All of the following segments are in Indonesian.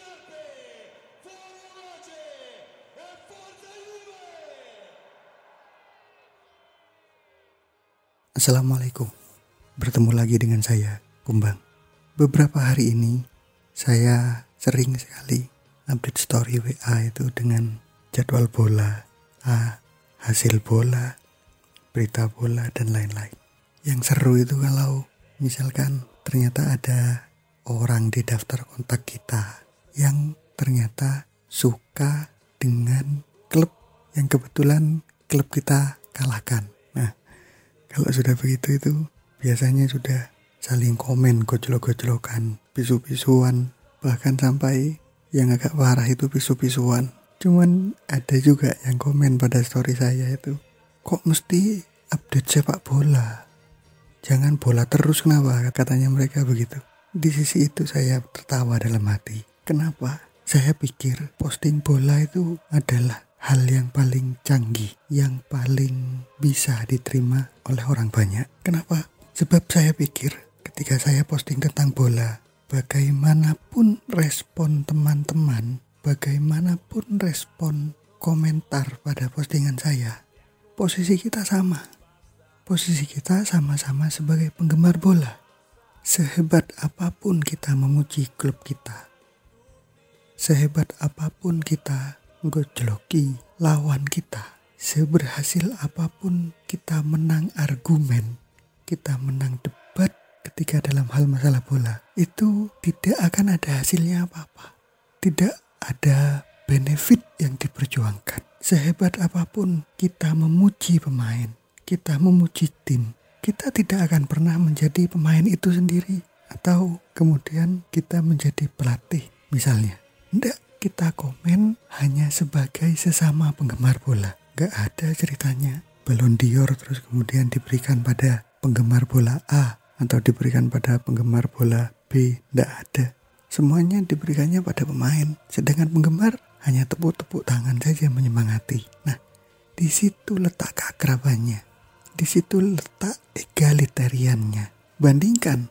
E! Assalamualaikum. Bertemu lagi dengan saya, Kumbang. Beberapa hari ini saya sering sekali update story WA itu dengan jadwal bola, ah, hasil bola, berita bola dan lain-lain. Yang seru itu kalau misalkan ternyata ada orang di daftar kontak kita yang ternyata suka dengan klub yang kebetulan klub kita kalahkan. Nah, kalau sudah begitu itu biasanya sudah saling komen gojlok-gojlokan, pisu-pisuan, bahkan sampai yang agak parah itu pisu-pisuan. Cuman ada juga yang komen pada story saya itu, kok mesti update sepak bola? Jangan bola terus kenapa? Katanya mereka begitu. Di sisi itu saya tertawa dalam hati. Kenapa? Saya pikir posting bola itu adalah hal yang paling canggih, yang paling bisa diterima oleh orang banyak. Kenapa? Sebab saya pikir ketika saya posting tentang bola, bagaimanapun respon teman-teman, bagaimanapun respon komentar pada postingan saya, posisi kita sama. Posisi kita sama-sama sebagai penggemar bola. Sehebat apa pun kita memuji klub kita, sehebat apa pun kita gojloki lawan kita, seberhasil apa pun kita menang argumen, kita menang debat ketika dalam hal masalah bola, itu tidak akan ada hasilnya apa-apa. Tidak ada benefit yang diperjuangkan. Sehebat apa pun kita memuji pemain, kita memuji tim, kita tidak akan pernah menjadi pemain itu sendiri atau kemudian kita menjadi pelatih misalnya. Tidak, kita komen hanya sebagai sesama penggemar bola. Gak ada ceritanya Ballon d'Or terus kemudian diberikan pada penggemar bola A atau diberikan pada penggemar bola B. Tidak ada. Semuanya diberikannya pada pemain. Sedangkan penggemar hanya tepuk-tepuk tangan saja menyemangati. Nah, di situ letak keakrabannya. Di situ letak egalitariannya. Bandingkan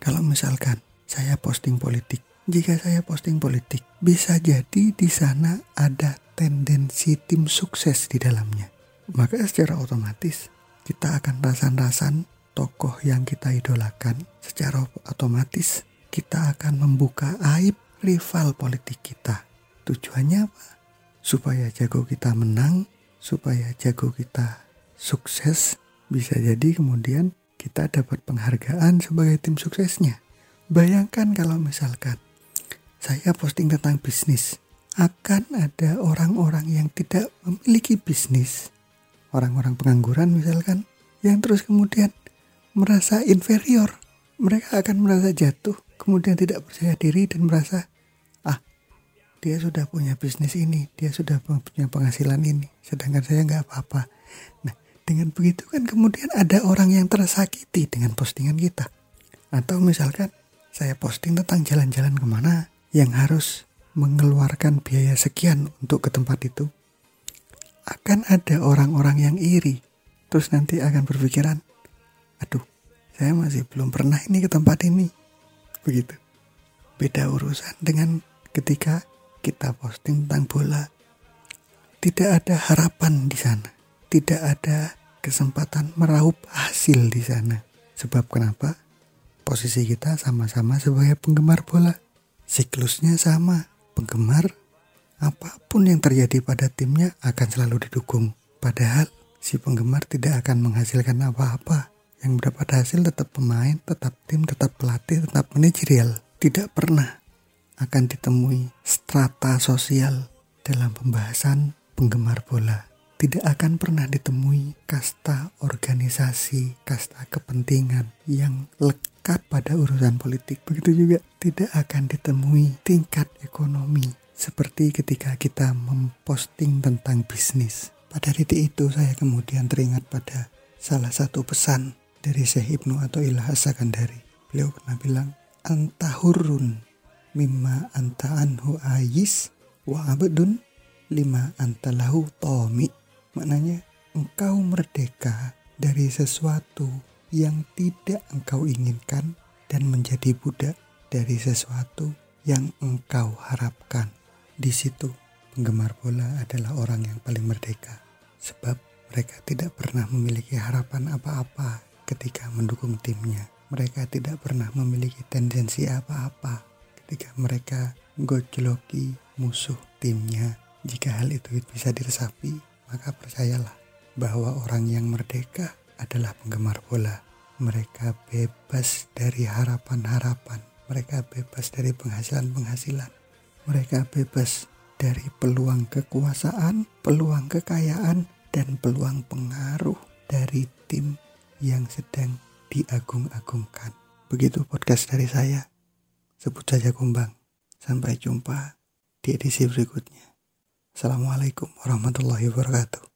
kalau misalkan saya posting politik jika saya posting politik, bisa jadi di sana ada tendensi tim sukses di dalamnya. Maka secara otomatis kita akan rasan-rasan tokoh yang kita idolakan. Secara otomatis kita akan membuka aib rival politik kita. Tujuannya apa? Supaya jago kita menang, supaya jago kita sukses. Bisa jadi kemudian kita dapat penghargaan sebagai tim suksesnya. Bayangkan kalau misalkan saya posting tentang bisnis, akan ada orang-orang yang tidak memiliki bisnis, orang-orang pengangguran misalkan, yang terus kemudian merasa inferior. Mereka akan merasa jatuh, kemudian tidak percaya diri dan merasa, ah, dia sudah punya bisnis ini, dia sudah punya penghasilan ini, sedangkan saya nggak apa-apa. Nah, dengan begitu kan kemudian ada orang yang tersakiti dengan postingan kita. Atau misalkan saya posting tentang jalan-jalan ke mana, yang harus mengeluarkan biaya sekian untuk ke tempat itu, akan ada orang-orang yang iri. Terus nanti akan berpikiran, aduh, saya masih belum pernah ini ke tempat ini. Begitu. Beda urusan dengan ketika kita posting tentang bola. Tidak ada harapan di sana. Tidak ada kesempatan meraup hasil di sana. Sebab kenapa? Posisi kita sama-sama sebagai penggemar bola Siklusnya sama, penggemar apa pun yang terjadi pada timnya akan selalu didukung. Padahal si penggemar tidak akan menghasilkan apa-apa. Yang mendapat hasil tetap pemain, tetap tim, tetap pelatih, tetap manajerial. Tidak pernah akan ditemui strata sosial dalam pembahasan penggemar bola. Tidak akan pernah ditemui kasta organisasi, kasta kepentingan yang lekat pada urusan politik. Begitu juga tidak akan ditemui tingkat ekonomi seperti ketika kita memposting tentang bisnis. Pada titik itu saya kemudian teringat pada salah satu pesan dari Syekh Ibnu atau Ilah Sakandari. Beliau pernah bilang, Antahurun mimma anta anhu ayis wa abdun lima antalahu tomi. Maknanya, engkau merdeka dari sesuatu yang tidak engkau inginkan dan menjadi budak dari sesuatu yang engkau harapkan. Di situ, penggemar bola adalah orang yang paling merdeka, sebab mereka tidak pernah memiliki harapan apa-apa ketika mendukung timnya. Mereka tidak pernah memiliki tendensi apa-apa ketika mereka gojloki musuh timnya. Jika hal itu bisa diresapi, maka percayalah bahwa orang yang merdeka adalah penggemar bola. Mereka bebas dari harapan-harapan. Mereka bebas dari penghasilan-penghasilan. Mereka bebas dari peluang kekuasaan, peluang kekayaan, dan peluang pengaruh dari tim yang sedang diagung-agungkan. Begitu podcast dari saya. Sebut saja Kumbang. Sampai jumpa di edisi berikutnya. Assalamualaikum warahmatullahi wabarakatuh.